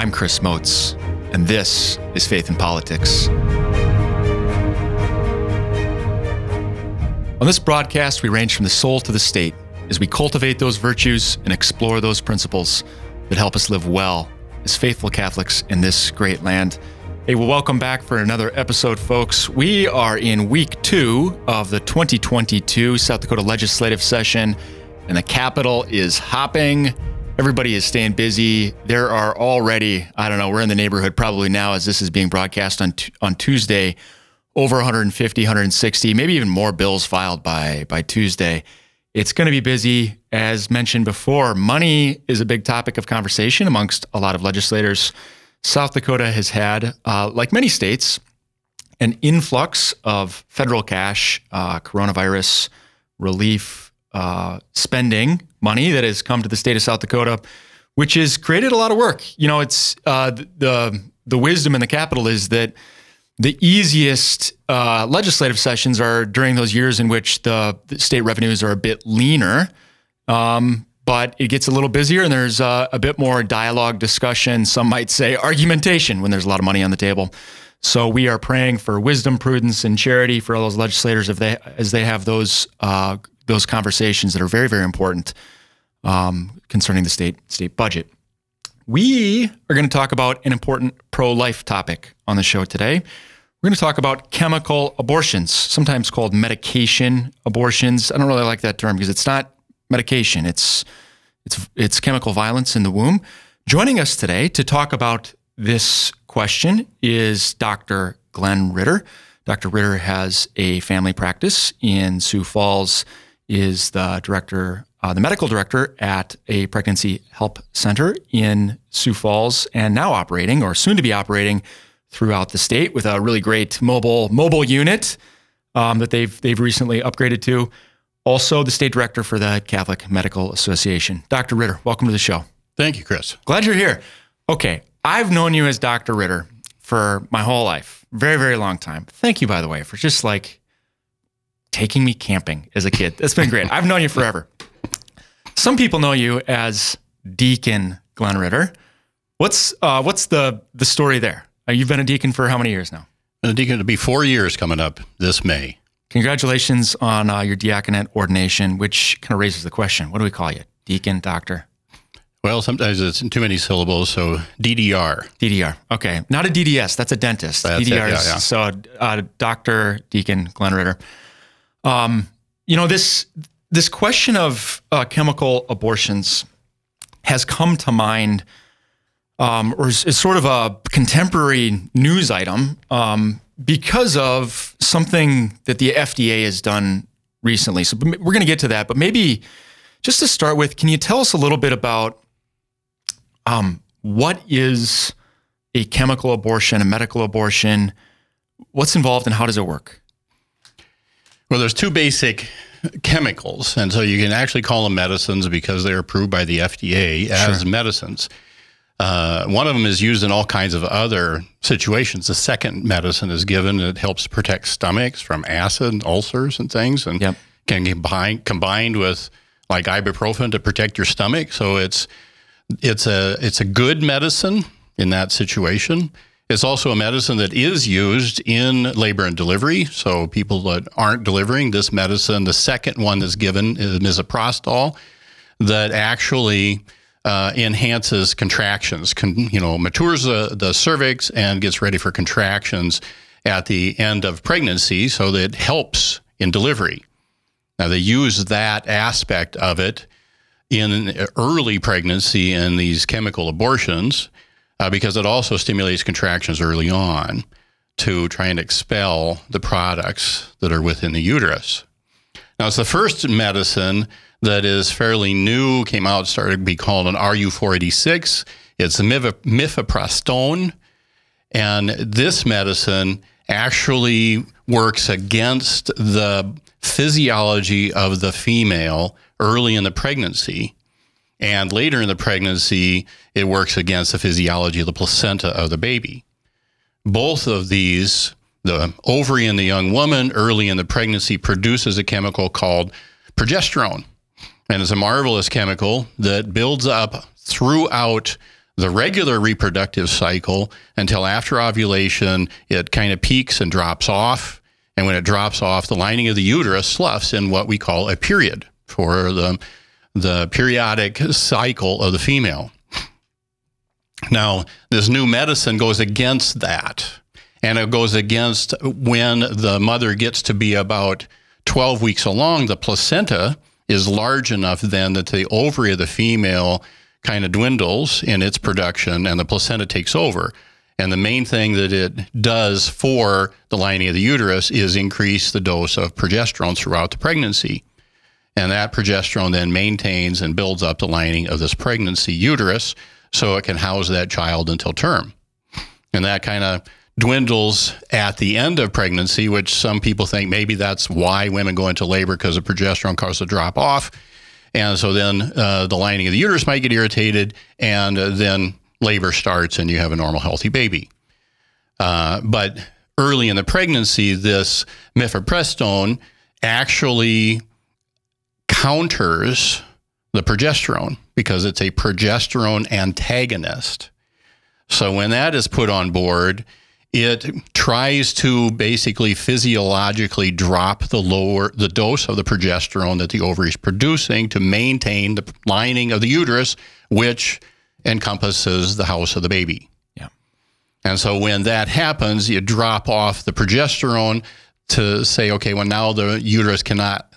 I'm Chris Motz, and this is Faith in Politics. On this broadcast, we range from the soul to the state as we cultivate those virtues and explore those principles that help us live well as faithful Catholics in this great land. Hey, well, welcome back for another episode, folks. We are in week two of the 2022 South Dakota legislative session, and the Capitol is hopping. Everybody is staying busy. There are already, I don't know, we're in the neighborhood probably now as this is being broadcast on, on Tuesday over 150, 160, maybe even more bills filed by by Tuesday. It's going to be busy. As mentioned before, money is a big topic of conversation amongst a lot of legislators. South Dakota has had, uh, like many states, an influx of federal cash, uh, coronavirus relief uh, spending money that has come to the state of South Dakota, which has created a lot of work. You know, it's uh, the the wisdom in the capital is that the easiest uh, legislative sessions are during those years in which the, the state revenues are a bit leaner. Um, but it gets a little busier and there's uh, a bit more dialogue, discussion, some might say argumentation when there's a lot of money on the table. So we are praying for wisdom, prudence, and charity for all those legislators if they, as they have those uh, those conversations that are very, very important um, concerning the state state budget. We are going to talk about an important pro life topic on the show today. We're going to talk about chemical abortions, sometimes called medication abortions. I don't really like that term because it's not medication. It's it's it's chemical violence in the womb. Joining us today to talk about this question is Dr. Glenn Ritter. Dr. Ritter has a family practice in Sioux Falls, is the director, uh, the medical director at a pregnancy help center in Sioux Falls, and now operating or soon to be operating throughout the state with a really great mobile mobile unit um, that they've they've recently upgraded to. Also, the state director for the Catholic Medical Association, Dr. Ritter. Welcome to the show. Thank you, Chris. Glad you're here. Okay, I've known you as Dr. Ritter for my whole life, very very long time. Thank you, by the way, for just like taking me camping as a kid. That's been great. I've known you forever. Some people know you as Deacon Glenn Ritter. What's uh, what's the the story there? Uh, you've been a deacon for how many years now? Been a deacon to be four years coming up this May. Congratulations on uh, your diaconate ordination, which kind of raises the question: What do we call you, deacon, doctor? Well, sometimes it's too many syllables, so DDR. DDR. Okay, not a DDS. That's a dentist. That's DDR. it, yeah, yeah. So, uh, Doctor Deacon Glenn Ritter. Um, you know this this question of uh, chemical abortions has come to mind, um, or is, is sort of a contemporary news item um, because of something that the FDA has done recently. So we're going to get to that, but maybe just to start with, can you tell us a little bit about um, what is a chemical abortion, a medical abortion? What's involved and how does it work? Well, there's two basic chemicals, and so you can actually call them medicines because they're approved by the FDA as medicines. Uh, one of them is used in all kinds of other situations. The second medicine is given; it helps protect stomachs from acid, ulcers, and things, and Yep. can combine combined with like ibuprofen to protect your stomach. So it's it's a it's a good medicine in that situation. It's also a medicine that is used in labor and delivery. So people that aren't delivering this medicine, the second one that's given is misoprostol, that actually uh, enhances contractions. Con, you know, matures the, the cervix and gets ready for contractions at the end of pregnancy, so that it helps in delivery. Now they use that aspect of it in early pregnancy in these chemical abortions uh, because it also stimulates contractions early on to try and expel the products that are within the uterus. Now, it's the first medicine that is fairly new, came out, started to be called an RU486. It's mifepristone. And this medicine actually works against the physiology of the female early in the pregnancy. And later in the pregnancy, it works against the physiology of the placenta of the baby. Both of these, the ovary in the young woman early in the pregnancy produces a chemical called progesterone. And it's a marvelous chemical that builds up throughout the regular reproductive cycle until after ovulation, it kind of peaks and drops off. And when it drops off, the lining of the uterus sloughs in what we call a period for the, the periodic cycle of the female. Now, this new medicine goes against that. And it goes against when the mother gets to be about 12 weeks along, the placenta is large enough then that the ovary of the female kind of dwindles in its production and the placenta takes over. And the main thing that it does for the lining of the uterus is increase the dose of progesterone throughout the pregnancy. And that progesterone then maintains and builds up the lining of this pregnancy uterus so it can house that child until term. And that kind of dwindles at the end of pregnancy, which some people think maybe that's why women go into labor because the progesterone causes a drop off. And so then uh, the lining of the uterus might get irritated, and uh, then labor starts, and you have a normal, healthy baby. Uh, but early in the pregnancy, this mifepristone actually counters the progesterone because it's a progesterone antagonist. So when that is put on board, it tries to basically physiologically drop the lower the dose of the progesterone that the ovary is producing to maintain the lining of the uterus which encompasses the house of the baby yeah and so when that happens you drop off the progesterone to say okay well now the uterus cannot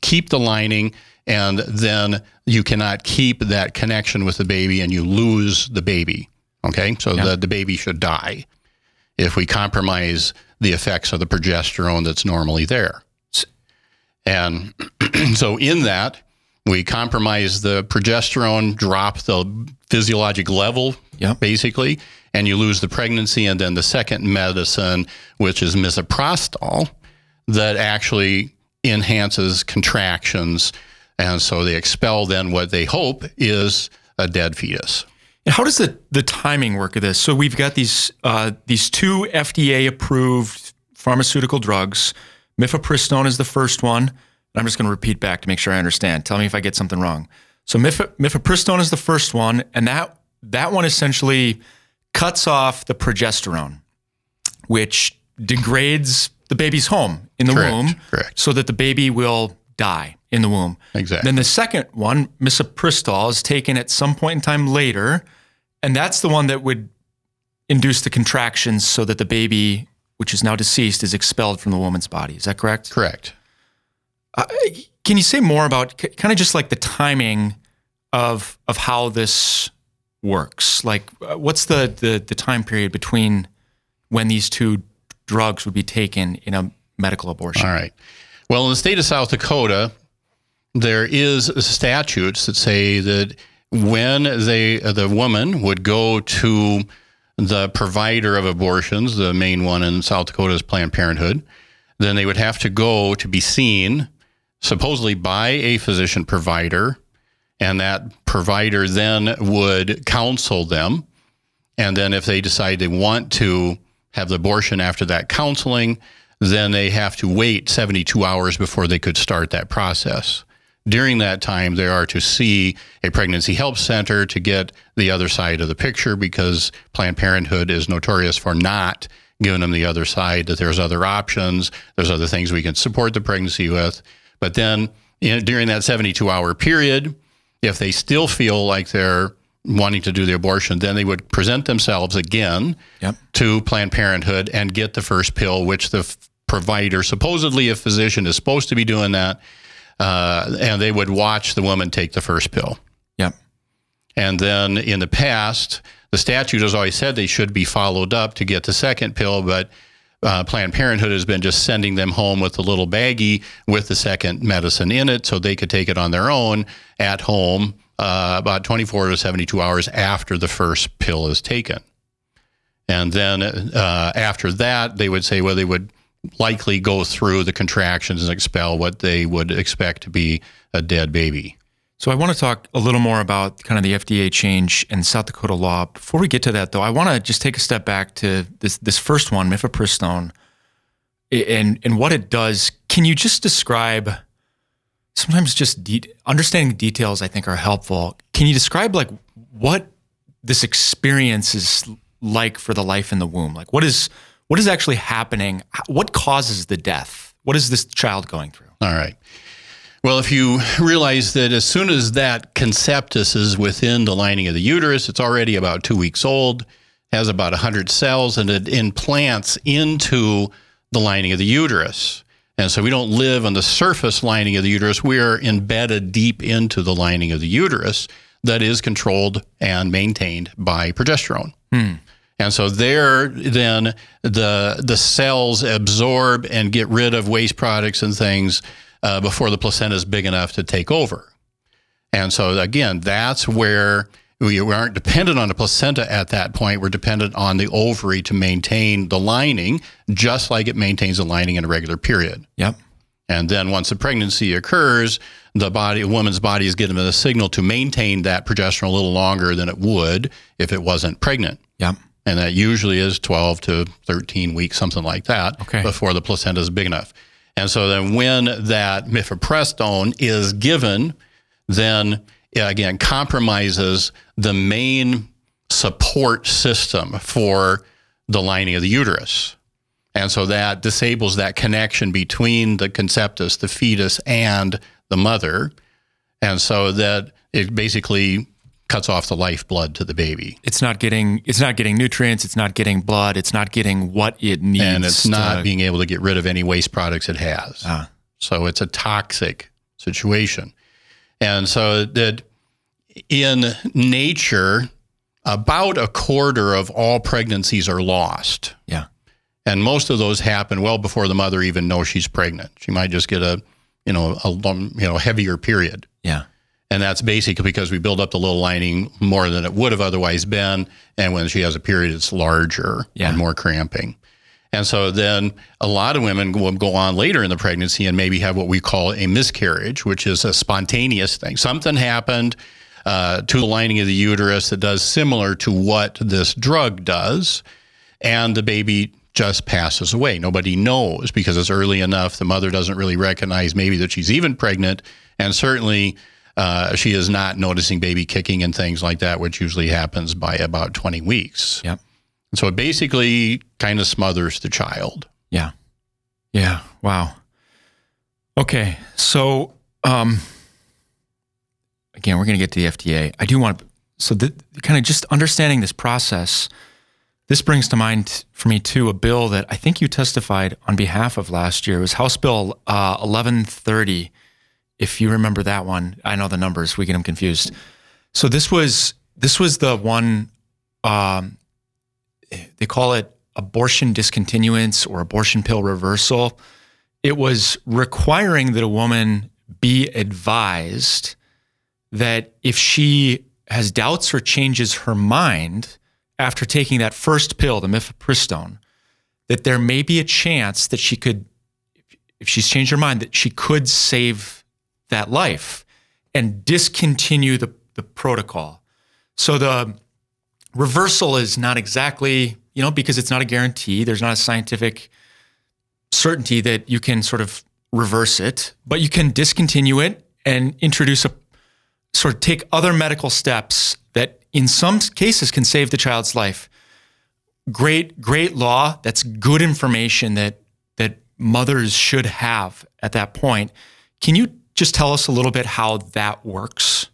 keep the lining and then you cannot keep that connection with the baby and you lose the baby okay so yeah. the, the baby should die if we compromise the effects of the progesterone that's normally there. And so, in that, we compromise the progesterone, drop the physiologic level, yep. basically, and you lose the pregnancy. And then the second medicine, which is misoprostol, that actually enhances contractions. And so they expel then what they hope is a dead fetus. How does the, the timing work of this? So we've got these uh, these two FDA approved pharmaceutical drugs. Mifepristone is the first one. I'm just going to repeat back to make sure I understand. Tell me if I get something wrong. So mif- mifepristone is the first one, and that that one essentially cuts off the progesterone, which degrades the baby's home in the correct, womb, correct. so that the baby will die in the womb. Exactly. Then the second one, misoprostol, is taken at some point in time later, and that's the one that would induce the contractions so that the baby, which is now deceased, is expelled from the woman's body. Is that correct? Correct. Uh, can you say more about kind of just like the timing of of how this works? Like, uh, what's the, the the time period between when these two drugs would be taken in a medical abortion? All right. Well, in the state of South Dakota, there is statutes that say that when they the woman would go to the provider of abortions, the main one in South Dakota is Planned Parenthood, then they would have to go to be seen supposedly by a physician provider and that provider then would counsel them and then if they decide they want to have the abortion after that counseling then they have to wait 72 hours before they could start that process. During that time, they are to see a pregnancy help center to get the other side of the picture because Planned Parenthood is notorious for not giving them the other side, that there's other options, there's other things we can support the pregnancy with. But then know, during that 72 hour period, if they still feel like they're wanting to do the abortion, then they would present themselves again yep. to Planned Parenthood and get the first pill, which the f- provider, supposedly a physician, is supposed to be doing that. Uh, and they would watch the woman take the first pill. Yep. And then in the past, the statute has always said they should be followed up to get the second pill, but uh, Planned Parenthood has been just sending them home with a little baggie with the second medicine in it so they could take it on their own at home uh, about 24 to 72 hours after the first pill is taken. And then uh, after that, they would say, well, they would likely go through the contractions and expel what they would expect to be a dead baby. So I want to talk a little more about kind of the FDA change and South Dakota law. Before we get to that, though, I want to just take a step back to this this first one, mifepristone, and and what it does. Can you just describe? Sometimes just de- understanding details, I think, are helpful. Can you describe like what this experience is like for the life in the womb. Like, what is what is actually happening? What causes the death? What is this child going through? All right. Well, if you realize that as soon as that conceptus is within the lining of the uterus, it's already about two weeks old, has about 100 cells, and it implants into the lining of the uterus. And so we don't live on the surface lining of the uterus. We are embedded deep into the lining of the uterus that is controlled and maintained by progesterone. Hmm. And so there, then the the cells absorb and get rid of waste products and things uh, before the placenta is big enough to take over. And so again, that's where we, aren't dependent on the placenta at that point. We're dependent on the ovary to maintain the lining, just like it maintains the lining in a regular period. Yep. And then once the pregnancy occurs, the body, a woman's body is given a signal to maintain that progesterone a little longer than it would if it wasn't pregnant. Yep. And that usually is 12 to 13 weeks, something like that, okay. before the placenta is big enough. And so then when that mifepristone is given, then it again compromises the main support system for the lining of the uterus. And so that disables that connection between the conceptus, the fetus, and the mother. And so that it basically cuts off the lifeblood to the baby. It's not getting it's not getting nutrients, it's not getting blood, it's not getting what it needs. And it's not being able to get rid of any waste products it has. Ah. So it's a toxic situation. And so that in nature, about a quarter of all pregnancies are lost. Yeah. And most of those happen well before the mother even knows she's pregnant. She might just get a, you know, a you know, heavier period. Yeah. And that's basically because we build up the little lining more than it would have otherwise been. And when she has a period, it's larger yeah. and more cramping. And so then a lot of women will go on later in the pregnancy and maybe have what we call a miscarriage, which is a spontaneous thing. Something happened uh, to the lining of the uterus that does similar to what this drug does. And the baby just passes away. Nobody knows because it's early enough. The mother doesn't really recognize maybe that she's even pregnant. And certainly uh, she is not noticing baby kicking and things like that, which usually happens by about 20 weeks. Yep. And so it basically kind of smothers the child. Yeah. Yeah. Wow. Okay. So, um, again, we're going to get to the FDA. I do want to, so the, kind of just understanding this process, this brings to mind for me too a bill that I think you testified on behalf of last year. It was House Bill uh, 1130 if you remember that one, I know the numbers. We get them confused. So this was this was the one. Um, they call it abortion discontinuance or abortion pill reversal. It was requiring that a woman be advised that if she has doubts or changes her mind after taking that first pill, the mifepristone, that there may be a chance that she could, if she's changed her mind, that she could save that life and discontinue the, the protocol. So the reversal is not exactly, you know, because it's not a guarantee. There's not a scientific certainty that you can sort of reverse it, but you can discontinue it and introduce a sort of take other medical steps that in some cases can save the child's life. Great, great law. That's good information that that mothers should have at that point. Can you just tell us a little bit how that works?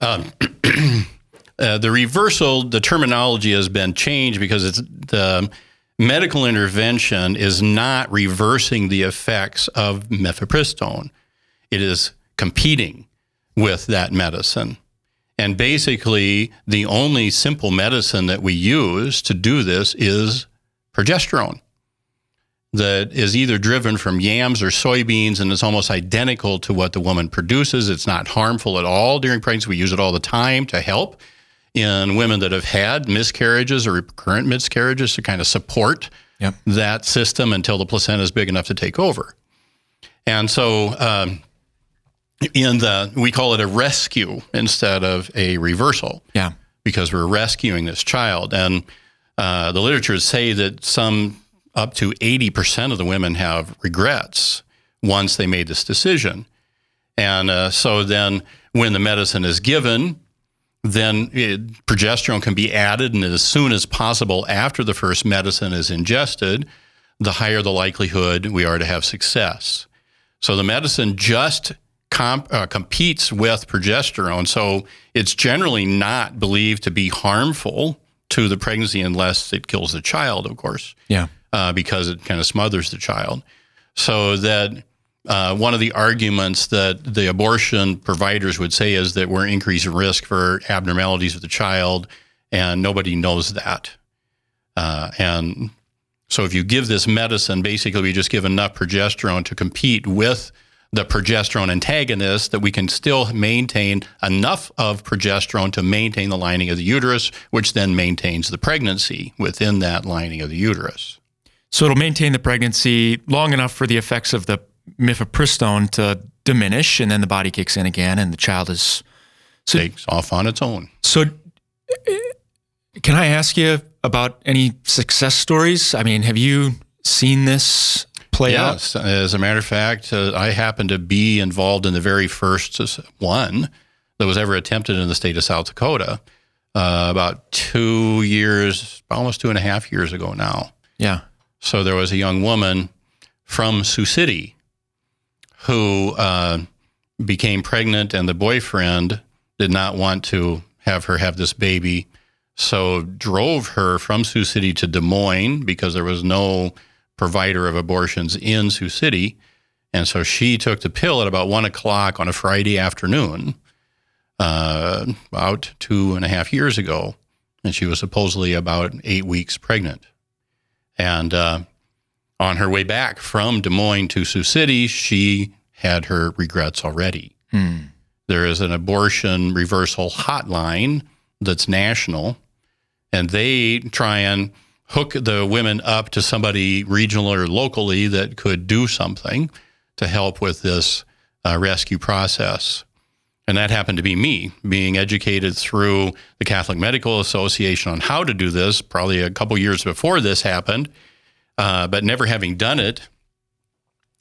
Um, uh, the reversal, the terminology has been changed because it's the medical intervention is not reversing the effects of mifepristone. It is competing with that medicine. And basically, the only simple medicine that we use to do this is progesterone that is either driven from yams or soybeans and it's almost identical to what the woman produces. It's not harmful at all during pregnancy. We use it all the time to help in women that have had miscarriages or recurrent miscarriages to kind of support yep. that system until the placenta is big enough to take over. And so, um, in the we call it a rescue instead of a reversal. Yeah, because we're rescuing this child, and uh, the literature say that some up to 80% of the women have regrets once they made this decision. And uh, so then when the medicine is given, then it, progesterone can be added, and as soon as possible after the first medicine is ingested, the higher the likelihood we are to have success. So the medicine just comp, uh, competes with progesterone. So it's generally not believed to be harmful to the pregnancy unless it kills the child, of course. Yeah. Uh, because it kind of smothers the child. So that uh, one of the arguments that the abortion providers would say is that we're increasing risk for abnormalities with the child, and nobody knows that. Uh, and so if you give this medicine, basically we just give enough progesterone to compete with the progesterone antagonist that we can still maintain enough of progesterone to maintain the lining of the uterus, which then maintains the pregnancy within that lining of the uterus. So it'll maintain the pregnancy long enough for the effects of the mifepristone to diminish, and then the body kicks in again, and the child is so, takes off on its own. So, can I ask you about any success stories? I mean, have you seen this play yes. out? As a matter of fact, uh, I happened to be involved in the very first one that was ever attempted in the state of South Dakota uh, about two years, almost two and a half years ago now. Yeah. So there was a young woman from Sioux City who uh, became pregnant, and the boyfriend did not want to have her have this baby. So drove her from Sioux City to Des Moines because there was no provider of abortions in Sioux City. And so she took the pill at about one o'clock on a Friday afternoon, uh, about two and a half years ago. And she was supposedly about eight weeks pregnant. And uh, on her way back from Des Moines to Sioux City, she had her regrets already. Hmm. There is an abortion reversal hotline that's national, and they try and hook the women up to somebody regional or locally that could do something to help with this uh, rescue process. And that happened to be me, being educated through the Catholic Medical Association on how to do this, probably a couple years before this happened, uh, but never having done it.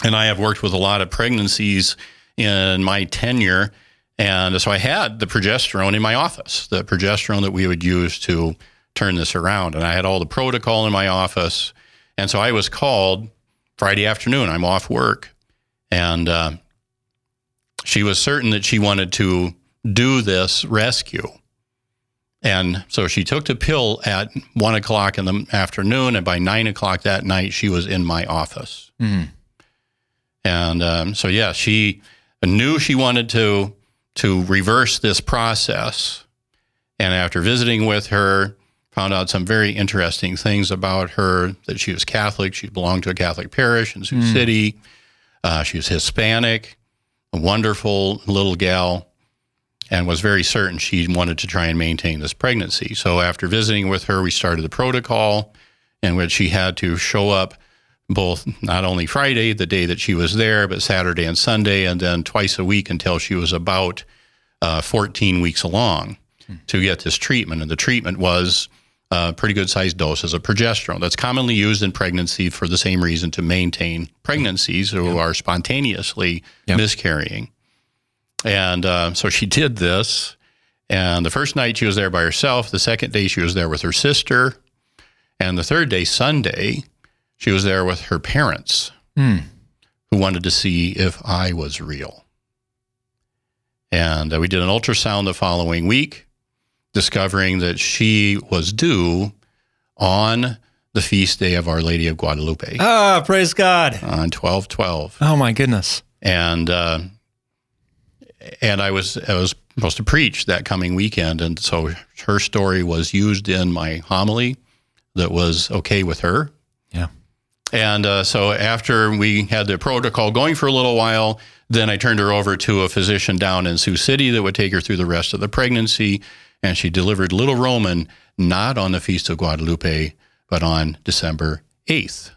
And I have worked with a lot of pregnancies in my tenure. And so I had the progesterone in my office, the progesterone that we would use to turn this around. And I had all the protocol in my office. And so I was called Friday afternoon. I'm off work. And uh, she was certain that she wanted to do this rescue. And so she took the pill at one o'clock in the afternoon. And by nine o'clock that night, she was in my office. Mm. And um, so, yeah, she knew she wanted to to reverse this process. And after visiting with her, found out some very interesting things about her that she was Catholic. She belonged to a Catholic parish in Sioux mm. City. Uh, she was Hispanic, a wonderful little gal, and was very certain she wanted to try and maintain this pregnancy. So after visiting with her, we started the protocol in which she had to show up both not only Friday, the day that she was there, but Saturday and Sunday, and then twice a week until she was about uh, 14 weeks along mm. to get this treatment. And the treatment was uh, pretty good sized doses of progesterone. That's commonly used in pregnancy for the same reason to maintain pregnancies who yep. are spontaneously yep. miscarrying. And uh, so she did this. And the first night she was there by herself. The second day she was there with her sister. And the third day, Sunday, she was there with her parents mm. who wanted to see if I was real. And uh, we did an ultrasound the following week discovering that she was due on the feast day of Our Lady of Guadalupe. Ah, praise God. On 12 12. Oh, my goodness. And, uh, and I was I was supposed to preach that coming weekend, and so her story was used in my homily that was okay with her. Yeah. And uh, so after we had the protocol going for a little while, then I turned her over to a physician down in Sioux City that would take her through the rest of the pregnancy and she delivered little Roman not on the Feast of Guadalupe, but on December 8th.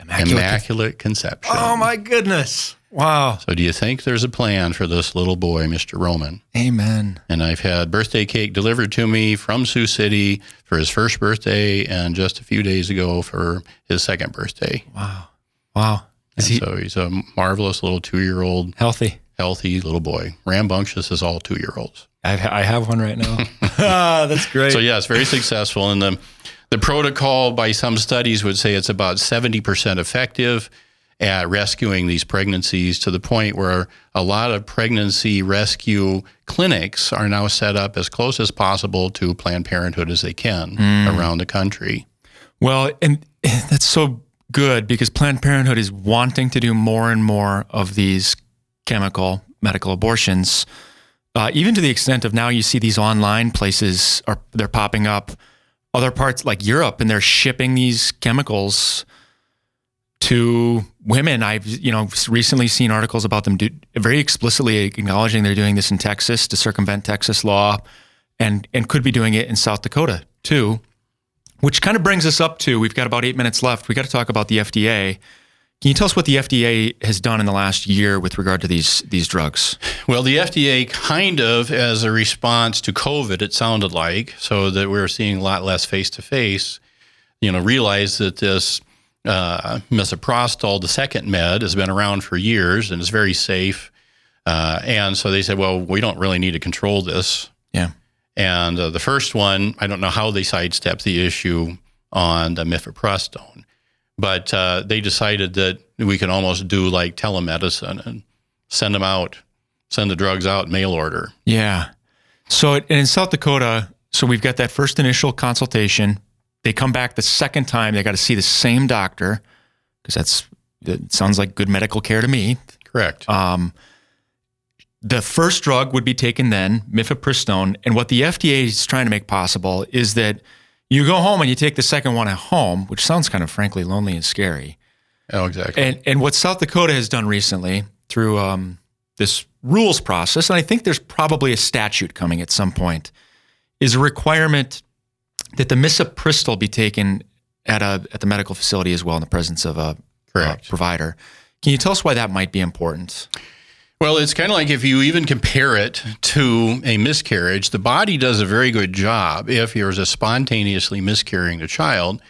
Immaculate, Immaculate Conception. Oh, my goodness. Wow. So, do you think there's a plan for this little boy, Mr. Roman? Amen. And I've had birthday cake delivered to me from Sioux City for his first birthday and just a few days ago for his second birthday. Wow. Wow. He, so he's a marvelous little two year old. Healthy. Healthy little boy. Rambunctious is all two year olds. I have one right now. ah, that's great. So yeah, it's very successful. And the the protocol by some studies would say it's about seventy percent effective at rescuing these pregnancies to the point where a lot of pregnancy rescue clinics are now set up as close as possible to Planned Parenthood as they can mm. around the country. Well, and that's so good because Planned Parenthood is wanting to do more and more of these chemical medical abortions, uh, even to the extent of now you see these online places are they're popping up other parts like Europe and they're shipping these chemicals to women. I've you know recently seen articles about them do, very explicitly acknowledging they're doing this in Texas to circumvent Texas law, and and could be doing it in South Dakota too. Which kind of brings us up to we've got about eight minutes left. We got to talk about the FDA. Can you tell us what the FDA has done in the last year with regard to these these drugs? Well, the FDA kind of as a response to COVID, it sounded like, so that we are seeing a lot less face to face. You know, realized that this uh, misoprostol, the second med, has been around for years and is very safe. Uh, and so they said, well, we don't really need to control this. Yeah. And uh, the first one, I don't know how they sidestepped the issue on the mifepristone, but uh, they decided that we can almost do like telemedicine and send them out, send the drugs out mail order. Yeah. So in South Dakota, so we've got that first initial consultation they come back the second time. They got to see the same doctor because that's it sounds like good medical care to me. Correct. Um, the first drug would be taken then, mifepristone, and what the FDA is trying to make possible is that you go home and you take the second one at home, which sounds kind of frankly lonely and scary. Oh, exactly. And and what South Dakota has done recently through um, this rules process, and I think there's probably a statute coming at some point, is a requirement that the misoprostol be taken at a at the medical facility as well in the presence of a, a provider. Can you tell us why that might be important? Well, it's kind of like if you even compare it to a miscarriage, the body does a very good job. If you're a spontaneously miscarrying a child,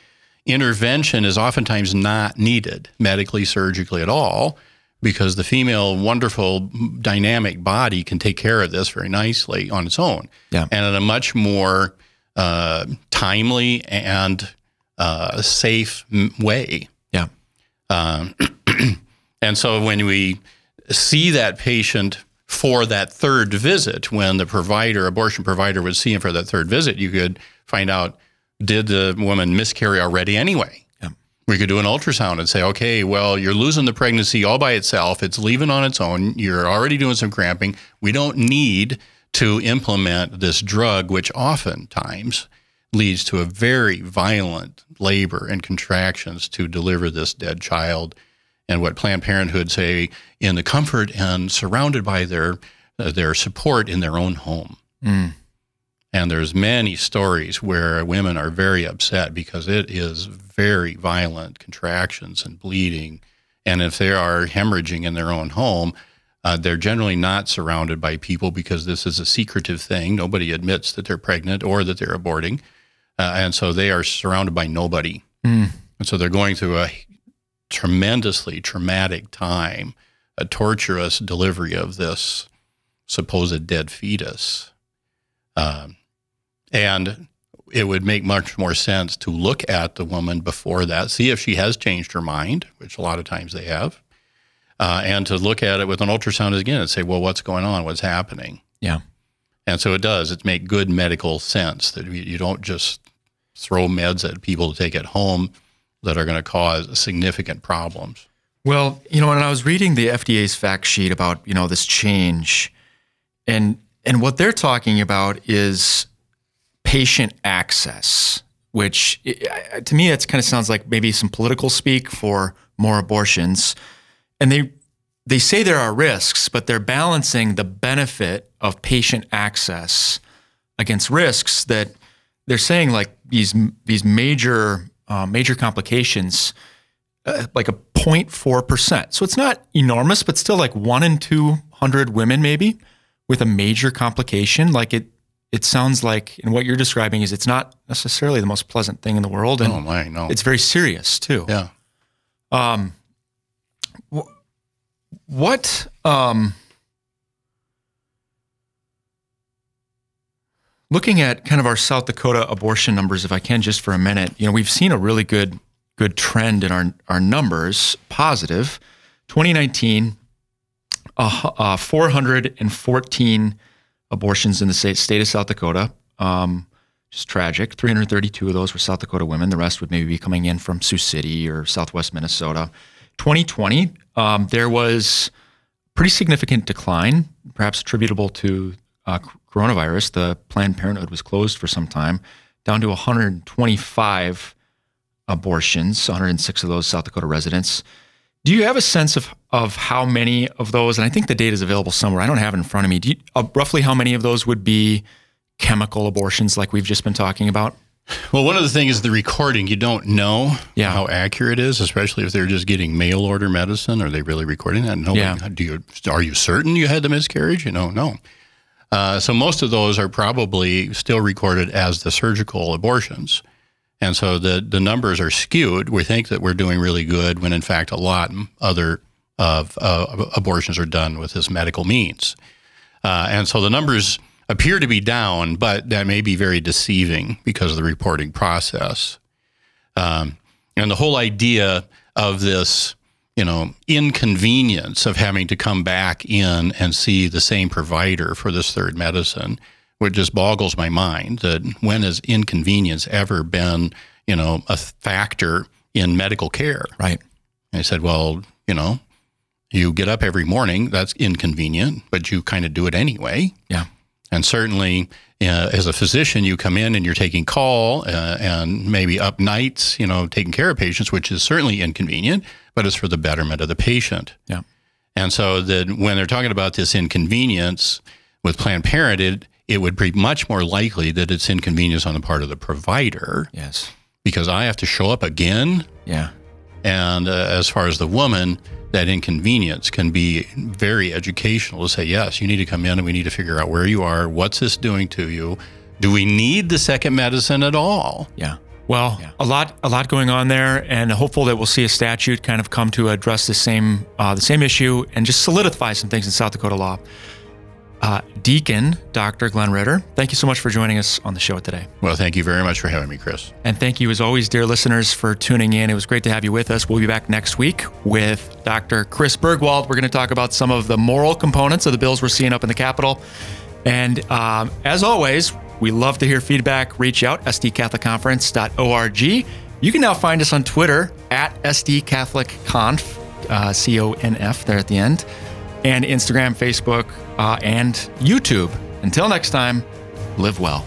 intervention is oftentimes not needed medically, surgically at all, because the female, wonderful, dynamic body can take care of this very nicely on its own. Yeah. And in a much more uh, timely and uh, safe way. Yeah. Um, and so when we see that patient for that third visit, when the provider, abortion provider, would see him for that third visit, you could find out did the woman miscarry already anyway? Yeah. We could do an ultrasound and say, okay, well, you're losing the pregnancy all by itself. It's leaving on its own. You're already doing some cramping. We don't need to implement this drug, which oftentimes leads to a very violent labor and contractions to deliver this dead child. And what Planned Parenthood say in the comfort and surrounded by their uh, their support in their own home. Mm. And there's many stories where women are very upset because it is very violent contractions and bleeding. And if they are hemorrhaging in their own home, uh, they're generally not surrounded by people because this is a secretive thing. Nobody admits that they're pregnant or that they're aborting. Uh, and so they are surrounded by nobody. Mm. And so they're going through a tremendously traumatic time, a torturous delivery of this supposed dead fetus. Um, and it would make much more sense to look at the woman before that, see if she has changed her mind, which a lot of times they have, uh, and to look at it with an ultrasound again and say, well, what's going on? What's happening? Yeah. And so it does. It make good medical sense that you don't just throw meds at people to take at home that are going to cause significant problems. Well, you know, when I was reading the FDA's fact sheet about you know this change, and and what they're talking about is patient access, which to me it kind of sounds like maybe some political speak for more abortions and they they say there are risks, but they're balancing the benefit of patient access against risks that they're saying like these these major uh, major complications, uh, like a 0.4 percent. So it's not enormous, but still like one in two hundred women maybe with a major complication. Like it it sounds like, and what you're describing is it's not necessarily the most pleasant thing in the world, and oh my, no. it's very serious too. Yeah. Um, what um, looking at kind of our South Dakota abortion numbers, if I can, just for a minute, you know, we've seen a really good good trend in our our numbers, positive. 2019, uh, uh, 414 abortions in the state, state of South Dakota. Um, just tragic. 332 of those were South Dakota women. The rest would maybe be coming in from Sioux City or Southwest Minnesota. 2020, um, there was pretty significant decline, perhaps attributable to uh, coronavirus. The Planned Parenthood was closed for some time, down to 125 abortions, 106 of those South Dakota residents. Do you have a sense of, of how many of those, and I think the data is available somewhere, I don't have it in front of me, you, uh, roughly how many of those would be chemical abortions like we've just been talking about? Well, one of the things is the recording. You don't know Yeah. how accurate it is, especially if they're just getting mail order medicine. Are they really recording that? No. Yeah. Do you? Are you certain you had the miscarriage? You know, no. Uh, so most of those are probably still recorded as the surgical abortions, and so the the numbers are skewed. We think that we're doing really good when in fact a lot other of uh, abortions are done with this medical means, uh, and so the numbers appear to be down, but that may be very deceiving because of the reporting process. Um, and the whole idea of this, you know, inconvenience of having to come back in and see the same provider for this third medicine, which just boggles my mind that when has inconvenience ever been, you know, a factor in medical care? Right. And I said, well, you know, you get up every morning, that's inconvenient, but you kind of do it anyway. Yeah. And certainly, uh, as a physician, you come in and you're taking call uh, and maybe up nights, you know, taking care of patients, which is certainly inconvenient, but it's for the betterment of the patient. Yeah. And so that when they're talking about this inconvenience with Planned Parenthood, it would be much more likely that it's inconvenience on the part of the provider Yes. because I have to show up again. Yeah. And uh, as far as the woman, that inconvenience can be very educational to say, yes, you need to come in and we need to figure out where you are. What's this doing to you? Do we need the second medicine at all? Yeah. Well, a lot, a lot going on there, and hopeful that we'll see a statute kind of come to address the same, uh, the same issue, and just solidify some things in South Dakota law. Uh, Deacon Dr. Glenn Ritter, thank you so much for joining us on the show today, Well, thank you very much for having me, Chris. and thank you as always, dear listeners, for tuning in. It was great to have you with us. We'll be back next week with Dr. Chris Burgwald. We're going to talk about some of the moral components of the bills we're seeing up in the Capitol, and um, as always, we love to hear feedback. Reach out, sdcatholicconference.org. You can now find us on Twitter at sdcatholicconf, uh, C-O-N-F there at the end, and Instagram, Facebook, uh, and YouTube. Until next time, live well.